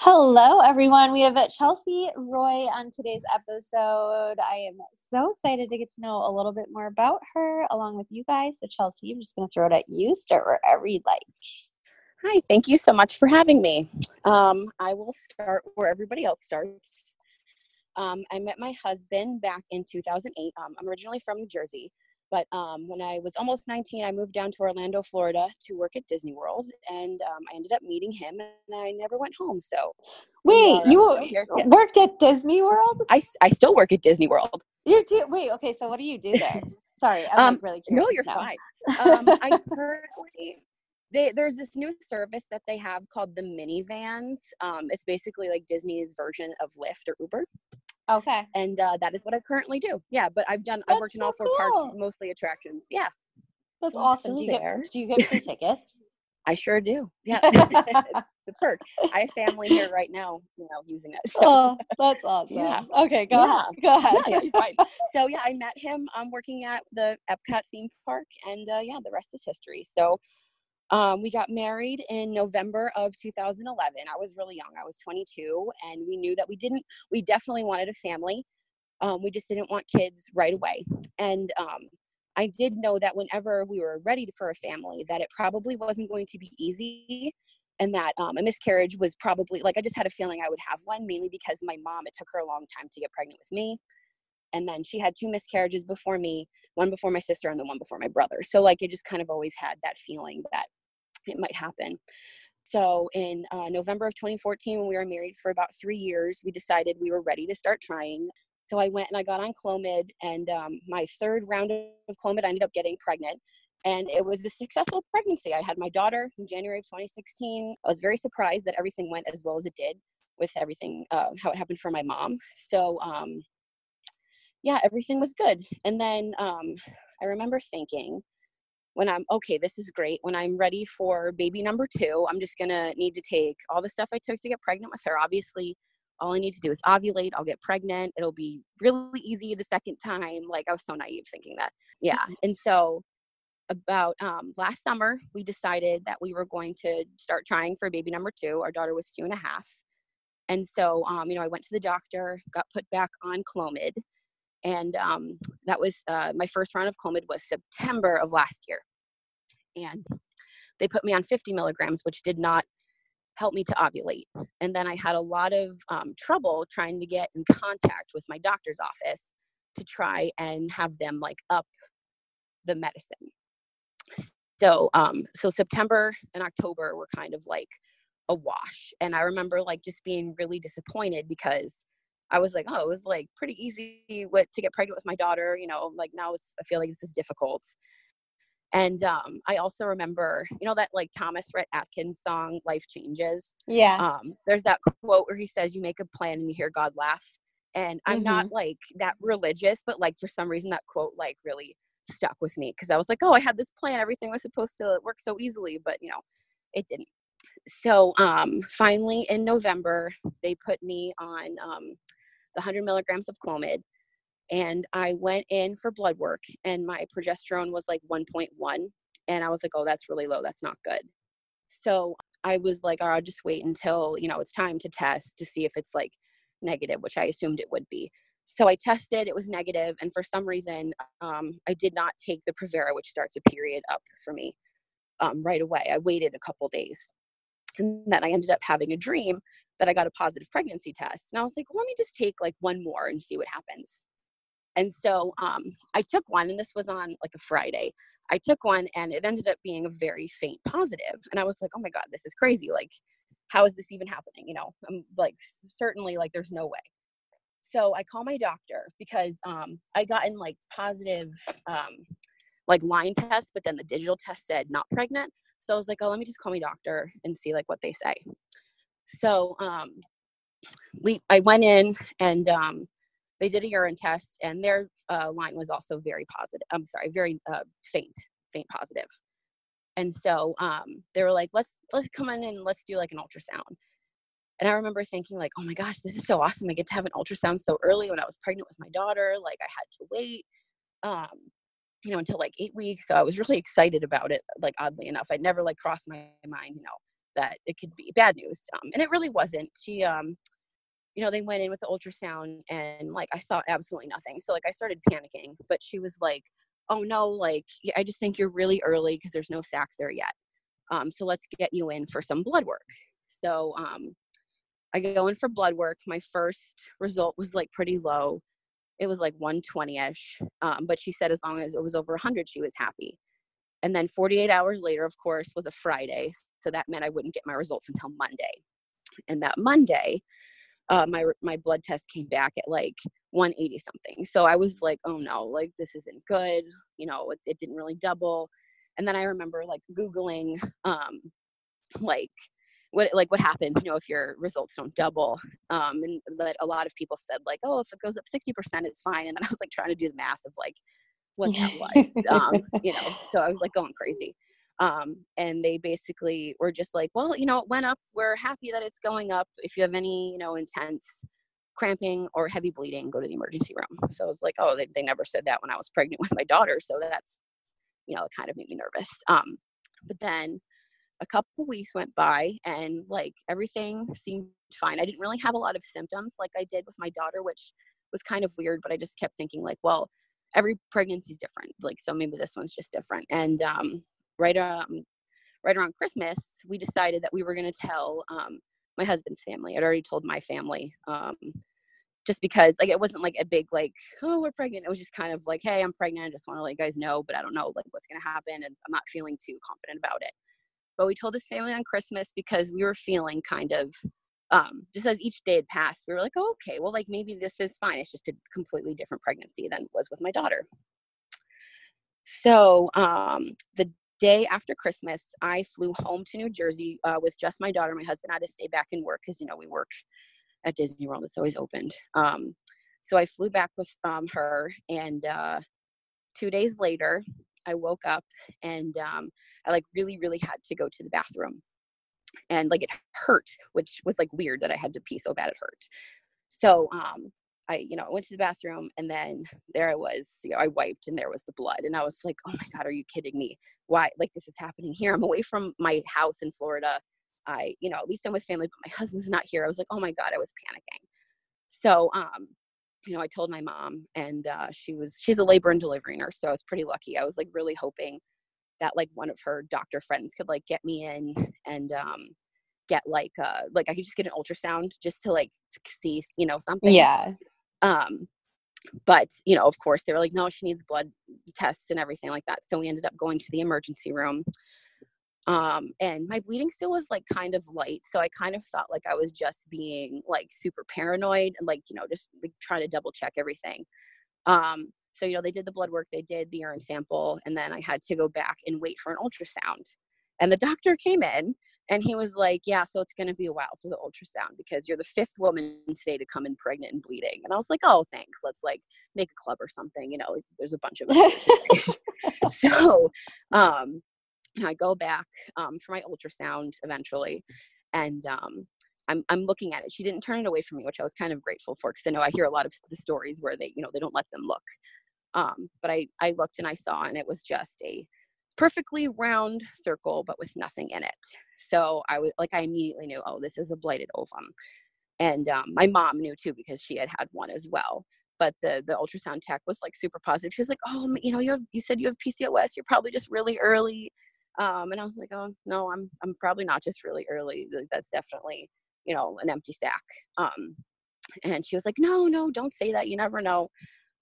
Hello, everyone. We have Chelsea Roy on today's episode. I am so excited to get to know a little bit more about her along with you guys. So, Chelsea, I'm just going to throw it at you. Start wherever you'd like. Hi, thank you so much for having me. Um, I will start where everybody else starts. Um, I met my husband back in 2008. Um, I'm originally from New Jersey. But um, when I was almost 19, I moved down to Orlando, Florida to work at Disney World. And um, I ended up meeting him and I never went home. So, wait, you worked at Disney World? I, I still work at Disney World. You do? Wait, okay. So, what do you do there? Sorry, I'm um, really curious. No, you're now. fine. Um, I currently. They, there's this new service that they have called the Minnie Vans. Um, it's basically like Disney's version of Lyft or Uber. Okay. And uh, that is what I currently do. Yeah, but I've done. That's I've worked in all four cool. parks, mostly attractions. Yeah. That's so awesome. Do you there. get Do you get free tickets? I sure do. Yeah, it's a perk. I have family here right now, you know, using it. So. Oh, that's awesome. Yeah. Okay, go yeah. ahead. Go ahead. Yeah, yeah. So yeah, I met him. I'm um, working at the Epcot theme park, and uh, yeah, the rest is history. So um, we got married in November of 2011. I was really young. I was 22, and we knew that we didn't, we definitely wanted a family. Um, we just didn't want kids right away. And um, I did know that whenever we were ready for a family, that it probably wasn't going to be easy and that um, a miscarriage was probably like I just had a feeling I would have one, mainly because my mom, it took her a long time to get pregnant with me. And then she had two miscarriages before me, one before my sister and then one before my brother. So, like, it just kind of always had that feeling that it might happen. So in uh, November of 2014, when we were married for about three years, we decided we were ready to start trying. So I went and I got on Clomid, and um, my third round of Clomid, I ended up getting pregnant. And it was a successful pregnancy. I had my daughter in January of 2016. I was very surprised that everything went as well as it did with everything, uh, how it happened for my mom. So, um, yeah, everything was good. And then um, I remember thinking, when I'm okay, this is great. When I'm ready for baby number two, I'm just gonna need to take all the stuff I took to get pregnant with her. Obviously, all I need to do is ovulate. I'll get pregnant. It'll be really easy the second time. Like I was so naive thinking that. Yeah. And so about um, last summer, we decided that we were going to start trying for baby number two. Our daughter was two and a half. And so, um, you know, I went to the doctor, got put back on Clomid. And um, that was uh, my first round of Clomid was September of last year and they put me on 50 milligrams, which did not help me to ovulate. And then I had a lot of um, trouble trying to get in contact with my doctor's office to try and have them like up the medicine. So, um, so September and October were kind of like a wash. And I remember like just being really disappointed because I was like, oh, it was like pretty easy with, to get pregnant with my daughter. You know, like now it's, I feel like this is difficult. And um, I also remember, you know, that like Thomas Rhett Atkins song, Life Changes. Yeah. Um, there's that quote where he says, You make a plan and you hear God laugh. And I'm mm-hmm. not like that religious, but like for some reason that quote like really stuck with me because I was like, Oh, I had this plan. Everything was supposed to work so easily, but you know, it didn't. So um, finally in November, they put me on um, the 100 milligrams of Clomid and I went in for blood work and my progesterone was like 1.1 and I was like, "Oh, that's really low. That's not good." So, I was like, oh, "I'll just wait until, you know, it's time to test to see if it's like negative, which I assumed it would be." So I tested, it was negative, and for some reason, um, I did not take the Provera, which starts a period up for me um, right away. I waited a couple days, and then I ended up having a dream that I got a positive pregnancy test, and I was like, well, "Let me just take like one more and see what happens." And so um, I took one, and this was on like a Friday. I took one, and it ended up being a very faint positive. And I was like, oh my God, this is crazy. Like, how is this even happening? You know, I'm like, certainly, like, there's no way. So I call my doctor because um, I in like positive, um, like line test, but then the digital test said not pregnant. So I was like, oh, let me just call my doctor and see like what they say. So um, we I went in and um, they did a urine test, and their uh, line was also very positive. I'm sorry, very uh, faint, faint positive. And so um, they were like, let's let's come in and let's do like an ultrasound. And I remember thinking like, oh my gosh, this is so awesome. I get to have an ultrasound so early when I was pregnant with my daughter. Like I had to wait. Um, you know, until like eight weeks. So I was really excited about it. Like oddly enough, I'd never like crossed my mind, you know, that it could be bad news. Um, and it really wasn't. She, um, you know, they went in with the ultrasound and like I saw absolutely nothing. So like I started panicking, but she was like, "Oh no, like I just think you're really early because there's no sac there yet. Um, so let's get you in for some blood work." So um, I go in for blood work. My first result was like pretty low it was like 120ish um, but she said as long as it was over 100 she was happy and then 48 hours later of course was a friday so that meant i wouldn't get my results until monday and that monday uh, my my blood test came back at like 180 something. So i was like oh no like this isn't good. You know it, it didn't really double. And then i remember like googling um like what like what happens you know if your results don't double. Um and that a lot of people said like oh if it goes up 60% it's fine. And then i was like trying to do the math of like what that was um you know so i was like going crazy um and they basically were just like well you know it went up we're happy that it's going up if you have any you know intense cramping or heavy bleeding go to the emergency room so i was like oh they, they never said that when i was pregnant with my daughter so that's you know it kind of made me nervous um but then a couple weeks went by and like everything seemed fine. I didn't really have a lot of symptoms like I did with my daughter, which was kind of weird, but I just kept thinking like, well, every pregnancy is different. Like, so maybe this one's just different. And um, right um, right around Christmas, we decided that we were going to tell um, my husband's family. I'd already told my family, um, just because like it wasn't like a big like, oh, we're pregnant. It was just kind of like, hey, I'm pregnant. I just want to let you guys know, but I don't know like what's going to happen, and I'm not feeling too confident about it. But we told his family on Christmas because we were feeling kind of um, just as each day had passed, we were like, oh, okay, well, like maybe this is fine. It's just a completely different pregnancy than was with my daughter. So um, the day after Christmas, I flew home to New Jersey uh, with just my daughter. My husband had to stay back and work because, you know, we work at Disney World. It's always opened. Um, so I flew back with um, her, and uh, two days later, I woke up and um, I like really, really had to go to the bathroom. And like it hurt, which was like weird that I had to pee so bad it hurt. So um, I, you know, I went to the bathroom and then there I was, you know, I wiped and there was the blood. And I was like, oh my God, are you kidding me? Why? Like this is happening here. I'm away from my house in Florida. I, you know, at least I'm with family, but my husband's not here. I was like, oh my God, I was panicking. So um, you know, I told my mom, and uh, she was she's a labor and delivery nurse, so I was pretty lucky. I was like really hoping that like one of her doctor friends could like get me in and um, get like uh like I could just get an ultrasound just to like see you know something. Yeah. Um, but you know, of course, they were like, no, she needs blood tests and everything like that. So we ended up going to the emergency room. Um, and my bleeding still was like kind of light so i kind of felt like i was just being like super paranoid and like you know just like, trying to double check everything. Um, so you know they did the blood work they did the urine sample and then i had to go back and wait for an ultrasound. And the doctor came in and he was like yeah so it's going to be a while for the ultrasound because you're the fifth woman today to come in pregnant and bleeding and i was like oh thanks let's like make a club or something you know there's a bunch of us so um I go back um, for my ultrasound eventually, and um, I'm I'm looking at it. She didn't turn it away from me, which I was kind of grateful for because I know I hear a lot of the stories where they you know they don't let them look. Um, but I I looked and I saw, and it was just a perfectly round circle, but with nothing in it. So I was like, I immediately knew, oh, this is a blighted ovum, and um, my mom knew too because she had had one as well but the the ultrasound tech was like super positive. She was like, "Oh, you know, you have you said you have PCOS. You're probably just really early." Um, and I was like, oh no, I'm I'm probably not just really early. That's definitely you know an empty sac. Um, and she was like, no, no, don't say that. You never know.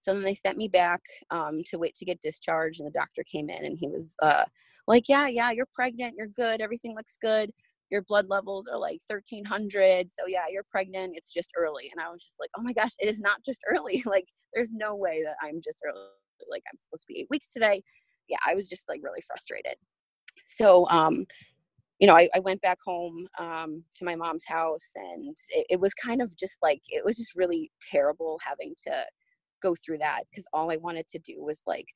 So then they sent me back um, to wait to get discharged, and the doctor came in and he was uh, like, yeah, yeah, you're pregnant. You're good. Everything looks good. Your blood levels are like 1300. So yeah, you're pregnant. It's just early. And I was just like, oh my gosh, it is not just early. like there's no way that I'm just early. Like I'm supposed to be eight weeks today yeah, I was just like really frustrated. So, um, you know, I, I went back home um, to my mom's house, and it, it was kind of just like it was just really terrible having to go through that because all I wanted to do was like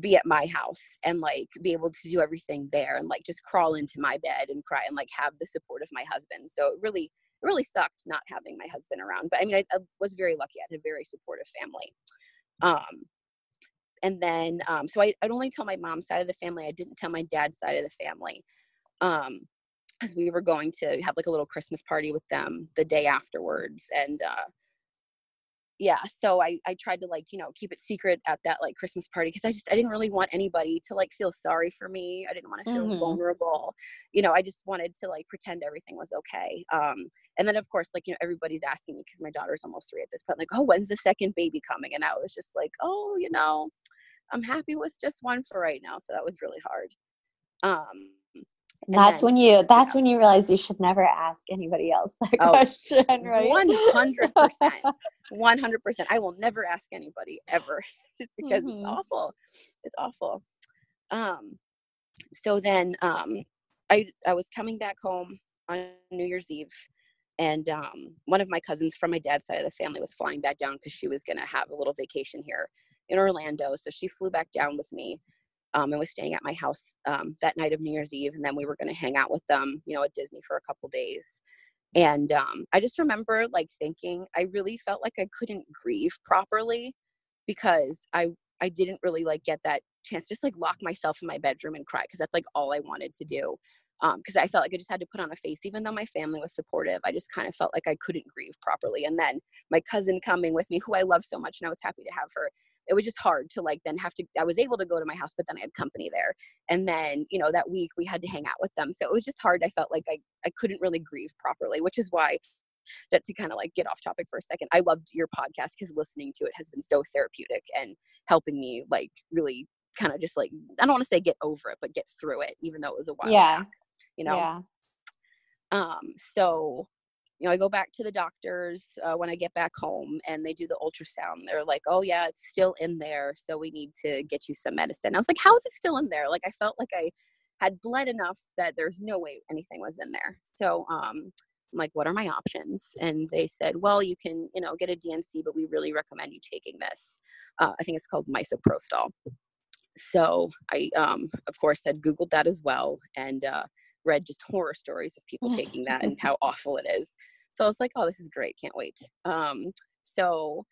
be at my house and like be able to do everything there and like just crawl into my bed and cry and like have the support of my husband. So it really, it really sucked not having my husband around. But I mean, I, I was very lucky. I had a very supportive family. Um, and then, um, so I, I'd only tell my mom's side of the family. I didn't tell my dad's side of the family. Um, as we were going to have like a little Christmas party with them the day afterwards. And, uh, yeah so i i tried to like you know keep it secret at that like christmas party because i just i didn't really want anybody to like feel sorry for me. I didn't want to feel mm-hmm. vulnerable. You know i just wanted to like pretend everything was okay um and then of course like you know everybody's asking me because my daughter's almost three at this point like oh when's the second baby coming? And i was just like oh you know i'm happy with just one for right now. So that was really hard. Um that's then, when you that's you know, when you realize you should never ask anybody else that oh, question right? 100% 100% i will never ask anybody ever just because mm-hmm. it's awful. It's awful. Um so then um i i was coming back home on new year's eve and um one of my cousins from my dad's side of the family was flying back down because she was going to have a little vacation here in orlando so she flew back down with me um, and was staying at my house um, that night of New Year's Eve. And then we were going to hang out with them, you know, at Disney for a couple days. And um, I just remember like thinking I really felt like I couldn't grieve properly because I I didn't really like get that chance just like lock myself in my bedroom and cry because that's like all I wanted to do because um, I felt like I just had to put on a face, even though my family was supportive. I just kind of felt like I couldn't grieve properly. And then my cousin coming with me, who I love so much, and I was happy to have her, it was just hard to like then have to i was able to go to my house but then i had company there. And then you know that week we had to hang out with them. So it was just hard. I felt like i, I couldn't really grieve properly which is why that to kind of like get off topic for a second i loved your podcast because listening to it has been so therapeutic and helping me like really kind of just like i don't want to say get over it but get through it even though it was a while yeah. back, you know? Yeah. Um so you know, I go back to the doctors uh, when I get back home and they do the ultrasound. They're like, oh, yeah, it's still in there. So we need to get you some medicine. I was like, how is it still in there? Like, I felt like I had bled enough that there's no way anything was in there. So um, I'm like, what are my options? And they said, well, you can, you know, get a D&C, but we really recommend you taking this. Uh, I think it's called misoprostol. So I, um, of course, had Googled that as well. And, uh, read just horror stories of people taking that and how awful it is. So I was like, oh, this is great. Can't wait. Um, so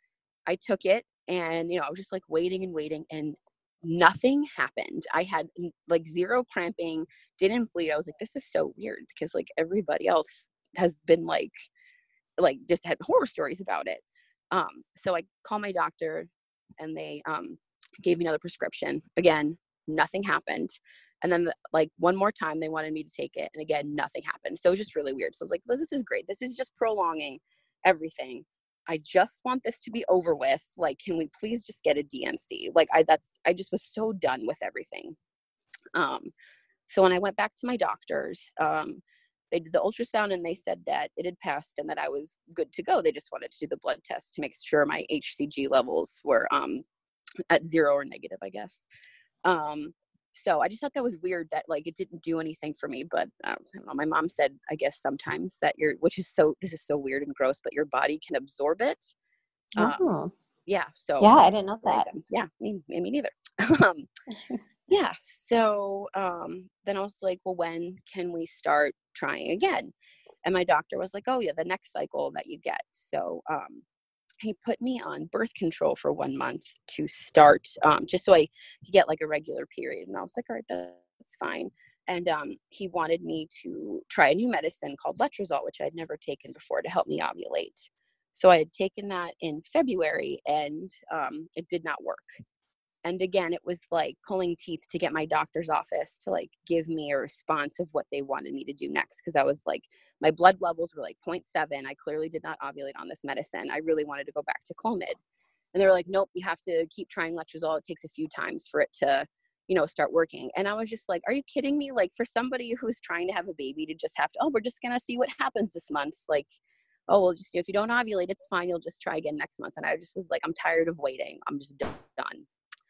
I took it and, you know, I was just like waiting and waiting and nothing happened. I had like zero cramping, didn't bleed. I was like, this is so weird because like everybody else has been like, like just had horror stories about it. Um, so I called my doctor and they um, gave me another prescription. Again, nothing happened and then like one more time they wanted me to take it and again nothing happened. So it was just really weird. So I was like well, this is great. This is just prolonging everything. I just want this to be over with. Like can we please just get a D&C like i that's i just was so done with everything. Um so when i went back to my doctors um they did the ultrasound and they said that it had passed and that i was good to go. They just wanted to do the blood test to make sure my hcg levels were um at zero or negative i guess. Um so I just thought that was weird that like it didn't do anything for me. But um, know, my mom said, I guess sometimes that you're, which is so, this is so weird and gross, but your body can absorb it. Um, oh. Yeah. So yeah, I didn't know that. Yeah, me, me neither. um, yeah. So um, then I was like, well, when can we start trying again? And my doctor was like, oh yeah, the next cycle that you get. So um, he put me on birth control for one month to start um, just so i could get like a regular period and i was like all right that's fine and um, he wanted me to try a new medicine called letrozole which i'd never taken before to help me ovulate. So i had taken that in february and um, it did not work and again it was like pulling teeth to get my doctor's office to like give me a response of what they wanted me to do next because i was like my blood levels were like 0.7 i clearly did not ovulate on this medicine. I really wanted to go back to clomid. And they were like nope you have to keep trying letrozole. It takes a few times for it to you know start working. And i was just like are you kidding me? Like for somebody who's trying to have a baby to just have to oh we're just gonna see what happens this month. Like oh well just if you don't ovulate it's fine. You'll just try again next month. And i just was like i'm tired of waiting. I'm just done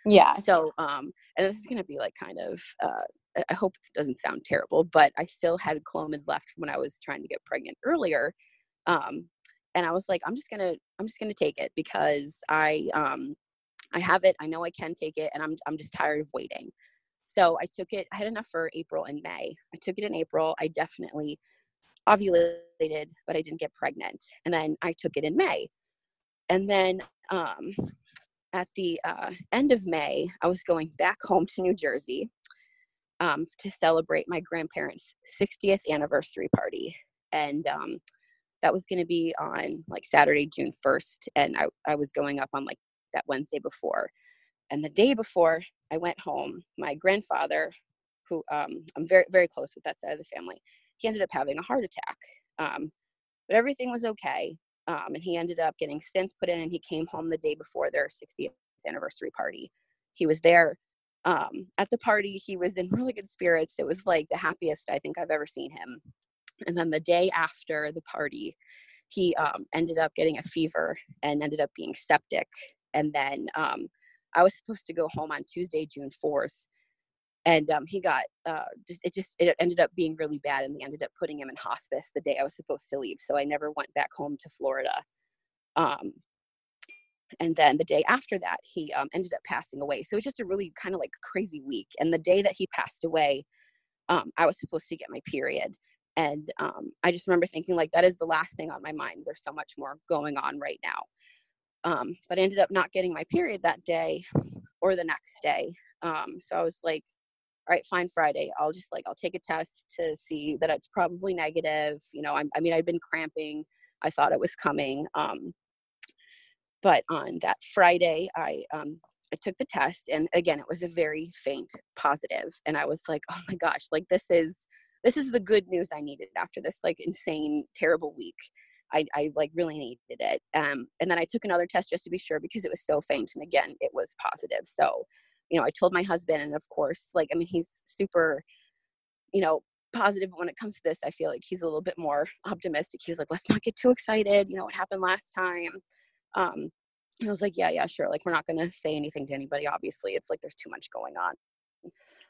Yeah. So, um, and this is going to be like kind of, uh, I hope it doesn't sound terrible, but I still had Clomid left when I was trying to get pregnant earlier. Um, and I was like, I'm just gonna, I'm just gonna take it because I, um, I have it. I know I can take it, and I'm, I'm just tired of waiting. So I took it. I had enough for April and May. I took it in April. I definitely ovulated, but I didn't get pregnant. And then I took it in May. And then um, at the uh, end of May, I was going back home to New Jersey um, to celebrate my grandparents' 60th anniversary party. And um, that was going to be on like Saturday, June 1st. And I, I was going up on like that Wednesday before. And the day before I went home, my grandfather, who um, I'm very, very close with that side of the family, he ended up having a heart attack. Um, but everything was okay. Um, and he ended up getting stents put in and he came home the day before their 60th anniversary party. He was there um, at the party. He was in really good spirits. It was like the happiest I think I've ever seen him. And then the day after the party, he um, ended up getting a fever and ended up being septic. And then um, I was supposed to go home on Tuesday, June 4th and um, he got uh, just, it just it ended up being really bad and they ended up putting him in hospice the day i was supposed to leave so i never went back home to florida. Um, and then the day after that he um, ended up passing away so it was just a really kind of like crazy week and the day that he passed away um, i was supposed to get my period and um, i just remember thinking like that is the last thing on my mind there's so much more going on right now. Um, but I ended up not getting my period that day or the next day so i was like all right, fine Friday. I'll just like, I'll take a test to see that it's probably negative. You know, I'm, I mean, I've been cramping. I thought it was coming. Um, but on that Friday, I, um, I took the test and again, it was a very faint positive. And I was like, oh my gosh, like this is, this is the good news I needed after this like insane, terrible week. I, I like really needed it. Um, and then I took another test just to be sure because it was so faint. And again, it was positive. So you know, I told my husband, and of course, like, I mean, he's super, you know, positive when it comes to this. I feel like he's a little bit more optimistic. He was like, let's not get too excited. You know, what happened last time. Um, I was like, yeah, yeah, sure. Like, we're not going to say anything to anybody. Obviously, it's like there's too much going on.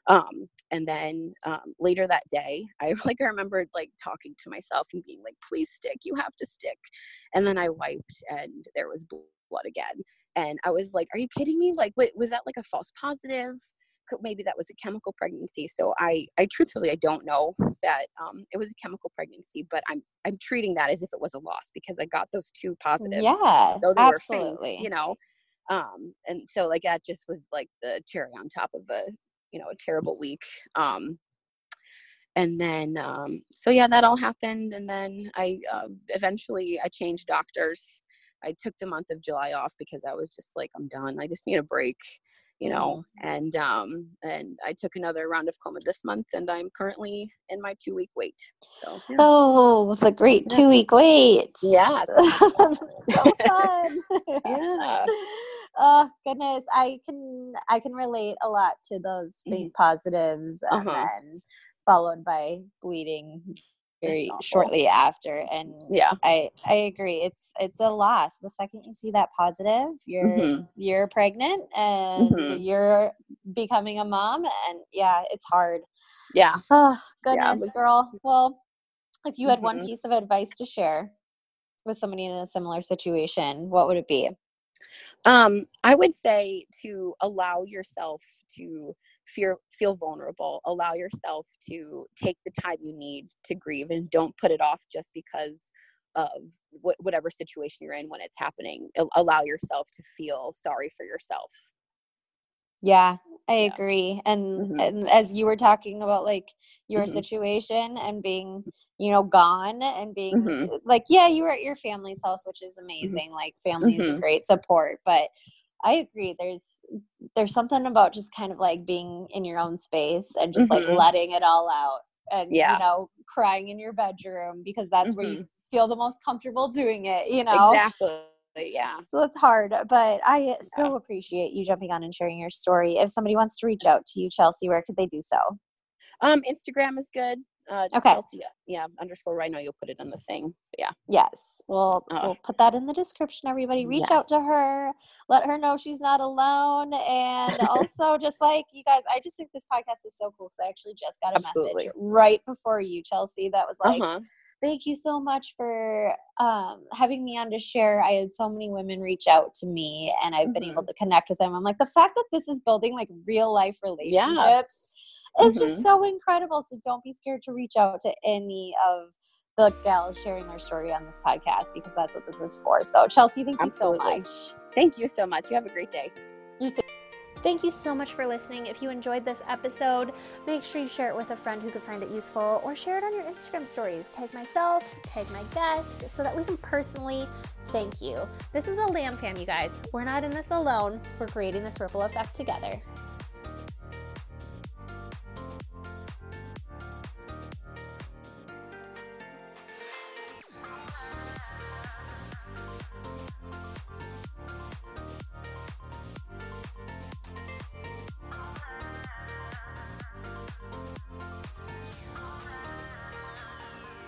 Um, and then um, later that day, I like I remembered like talking to myself and being like, please stick. You have to stick. And then I wiped, and there was blood again. And I was like, are you kidding me? Like, wait, was that like a false positive? Maybe that was a chemical pregnancy. So I, I truthfully, I don't know that um, it was a chemical pregnancy, but I'm, I'm treating that as if it was a loss because I got those two positives. Yeah, absolutely. Faint, you know, um, and so like that just was like the cherry on top of a, you know, a terrible week. Um, and then um, so yeah that all happened and then i uh, eventually i changed doctors I took the month of July off because I was just like, I'm done. I just need a break, you know. Mm-hmm. And um, and I took another round of Clomid this month, and I'm currently in my two week wait. So yeah. oh, the great two week wait. Yeah, so fun. yeah. Oh goodness, I can I can relate a lot to those mm-hmm. positives, and uh-huh. then followed by bleeding very shortly after and yeah i i agree it's it's a loss the second you see that positive you're mm-hmm. you're pregnant and mm-hmm. you're becoming a mom and yeah it's hard yeah oh goodness yeah. girl well if you had mm-hmm. one piece of advice to share with somebody in a similar situation what would it be um i would say to allow yourself to feel feel vulnerable allow yourself to take the time you need to grieve and don't put it off just because of wh- whatever situation you're in when it's happening allow yourself to feel sorry for yourself yeah i yeah. agree and, mm-hmm. and as you were talking about like your mm-hmm. situation and being you know gone and being mm-hmm. like yeah you were at your family's house which is mm-hmm. amazing like family is mm-hmm. great support but I agree. There's there's something about just kind of like being in your own space and just mm-hmm. like letting it all out and yeah. you know crying in your bedroom because that's mm-hmm. where you feel the most comfortable doing it you know exactly yeah so it's hard but i yeah. so appreciate you jumping on and sharing your story if somebody wants to reach out to you chelsea where could they do so um instagram is good Uh, Okay. Chelsea, yeah, underscore. I know you'll put it in the thing. Yeah. Yes, we'll Oh. we'll put that in the description. Everybody, reach out to her, let her know she's not alone, and also just like you guys, I just think this podcast is so cool because I actually just got a Absolutely. message right before you, Chelsea, that was like, uh-huh. thank you so much for um, having me on to share. I had so many women reach out to me, and I've been able Mhm. to connect with them. I'm like, the fact that this is building like real life relationships is just Mhm. so incredible. So don't be scared to reach out to any of the gals sharing their story on this podcast because that's what this is for. So Chelsea, thank you so much. Thank you so much. You have a great day. You too. Thank you so much for listening. If you enjoyed this episode, make sure you share it with a friend who could find it useful or share it on your Instagram stories. Tag myself, tag my guest, so that we can personally thank you. This is a Lamb fam, you guys. We're not in this alone. We're creating this ripple effect together.